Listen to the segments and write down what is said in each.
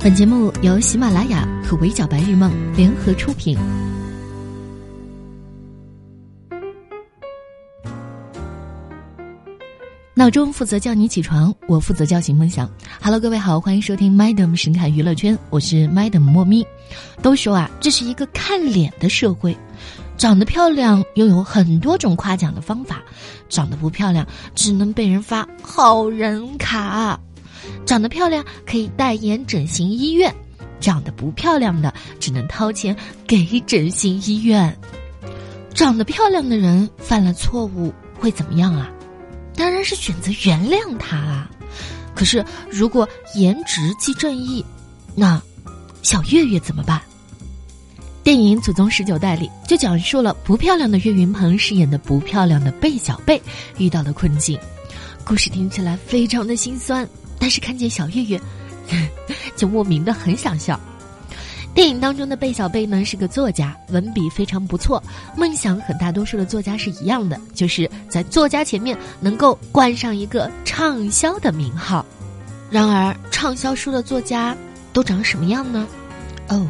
本节目由喜马拉雅和围剿白日梦联合出品。闹钟负责叫你起床，我负责叫醒梦想。Hello，各位好，欢迎收听 Madam 神侃娱乐圈，我是 Madam 莫咪。都说啊，这是一个看脸的社会，长得漂亮拥有很多种夸奖的方法，长得不漂亮只能被人发好人卡。长得漂亮可以代言整形医院，长得不漂亮的只能掏钱给整形医院。长得漂亮的人犯了错误会怎么样啊？当然是选择原谅他啊。可是如果颜值即正义，那小岳岳怎么办？电影《祖宗十九代》里就讲述了不漂亮的岳云鹏饰演的不漂亮的贝小贝遇到的困境，故事听起来非常的心酸。但是看见小月月，就莫名的很想笑。电影当中的贝小贝呢是个作家，文笔非常不错。梦想和大多数的作家是一样的，就是在作家前面能够冠上一个畅销的名号。然而，畅销书的作家都长什么样呢？哦，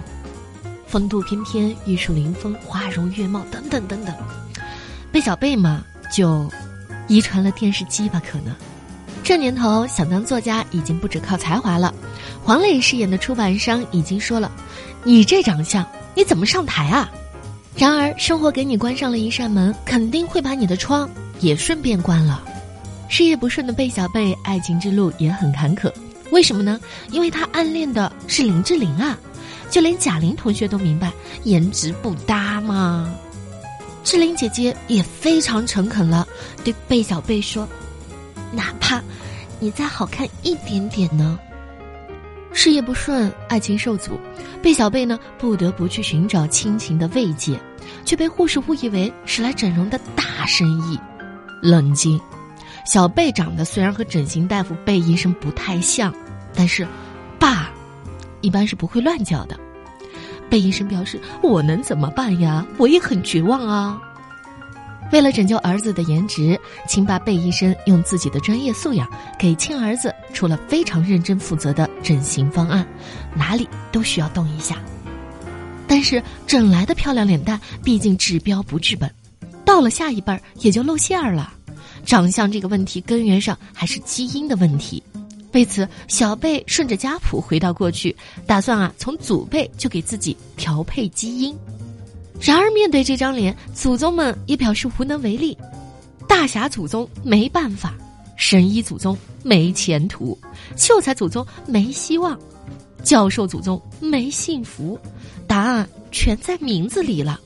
风度翩翩、玉树临风、花容月貌等等等等。贝小贝嘛，就遗传了电视机吧，可能。这年头想当作家已经不止靠才华了，黄磊饰演的出版商已经说了：“你这长相，你怎么上台啊？”然而生活给你关上了一扇门，肯定会把你的窗也顺便关了。事业不顺的贝小贝，爱情之路也很坎坷。为什么呢？因为他暗恋的是林志玲啊，就连贾玲同学都明白颜值不搭嘛。志玲姐姐也非常诚恳了，对贝小贝说。哪怕你再好看一点点呢，事业不顺，爱情受阻，贝小贝呢不得不去寻找亲情的慰藉，却被护士误以为是来整容的大生意。冷静，小贝长得虽然和整形大夫贝医生不太像，但是爸一般是不会乱叫的。贝医生表示：“我能怎么办呀？我也很绝望啊。”为了拯救儿子的颜值，亲爸贝医生用自己的专业素养给亲儿子出了非常认真负责的整形方案，哪里都需要动一下。但是整来的漂亮脸蛋毕竟治标不治本，到了下一辈儿也就露馅儿了。长相这个问题根源上还是基因的问题，为此小贝顺着家谱回到过去，打算啊从祖辈就给自己调配基因。然而，面对这张脸，祖宗们也表示无能为力。大侠祖宗没办法，神医祖宗没前途，秀才祖宗没希望，教授祖宗没幸福。答案全在名字里了。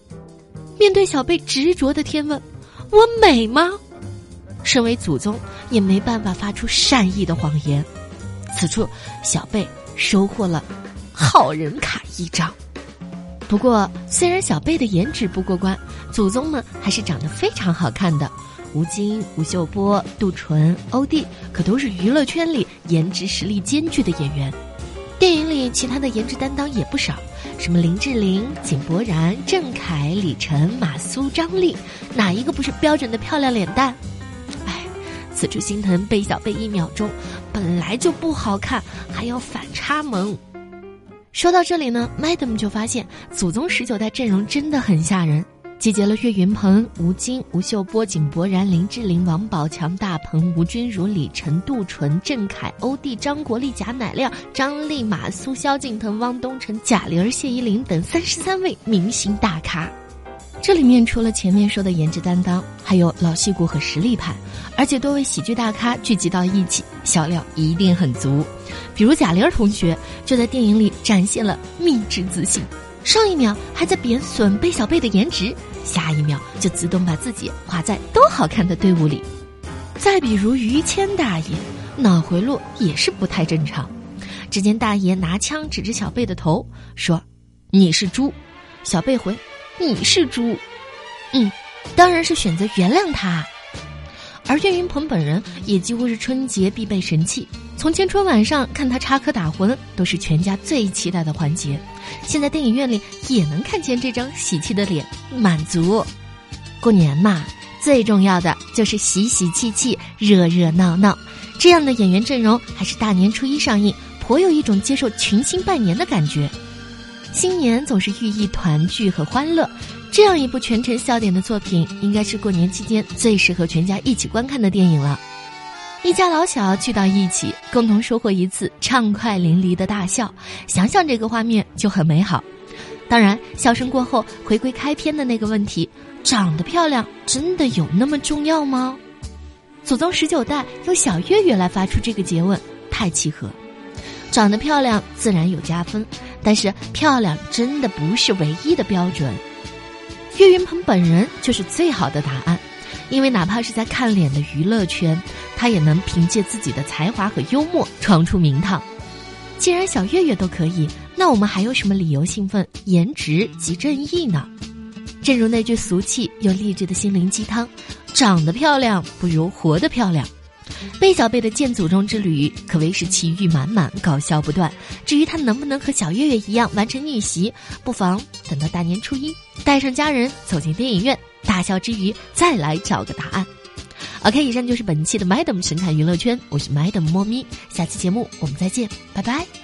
面对小贝执着的天问：“我美吗？”身为祖宗，也没办法发出善意的谎言。此处，小贝收获了好人卡一张。不过，虽然小贝的颜值不过关，祖宗们还是长得非常好看的。吴京、吴秀波、杜淳、欧弟可都是娱乐圈里颜值实力兼具的演员。电影里其他的颜值担当也不少，什么林志玲、井柏然、郑恺、李晨、马苏、张丽，哪一个不是标准的漂亮脸蛋？哎，此处心疼贝小贝一秒钟，本来就不好看，还要反差萌。说到这里呢，Madam 就发现祖宗十九代阵容真的很吓人，集结了岳云鹏、吴京、吴秀波、井柏然、林志玲、王宝强、大鹏、吴君如、李晨、杜淳、郑恺、欧弟、张国立、贾乃亮、张丽、马苏、萧敬腾、汪东城、贾玲、谢依霖等三十三位明星大咖。这里面除了前面说的颜值担当，还有老戏骨和实力派，而且多位喜剧大咖聚集到一起，笑料一定很足。比如贾玲同学就在电影里展现了秘制自信，上一秒还在贬损贝小贝的颜值，下一秒就自动把自己划在都好看的队伍里。再比如于谦大爷，脑回路也是不太正常。只见大爷拿枪指着小贝的头，说：“你是猪。”小贝回。你是猪，嗯，当然是选择原谅他。而岳云鹏本人也几乎是春节必备神器，从前春晚上看他插科打诨都是全家最期待的环节，现在电影院里也能看见这张喜气的脸，满足。过年嘛，最重要的就是喜喜气气、热热闹闹，这样的演员阵容还是大年初一上映，颇有一种接受群星拜年的感觉。新年总是寓意团聚和欢乐，这样一部全程笑点的作品，应该是过年期间最适合全家一起观看的电影了。一家老小聚到一起，共同收获一次畅快淋漓的大笑，想想这个画面就很美好。当然，笑声过后，回归开篇的那个问题：长得漂亮真的有那么重要吗？祖宗十九代由小岳岳来发出这个诘问，太契合。长得漂亮自然有加分，但是漂亮真的不是唯一的标准。岳云鹏本人就是最好的答案，因为哪怕是在看脸的娱乐圈，他也能凭借自己的才华和幽默闯出名堂。既然小岳岳都可以，那我们还有什么理由兴奋？颜值即正义呢？正如那句俗气又励志的心灵鸡汤：“长得漂亮不如活得漂亮。”贝小贝的见祖宗之旅可谓是奇遇满满，搞笑不断。至于他能不能和小月月一样完成逆袭，不妨等到大年初一，带上家人走进电影院，大笑之余再来找个答案。OK，以上就是本期的 Madam 神探娱乐圈，我是 Madam 猫咪，下期节目我们再见，拜拜。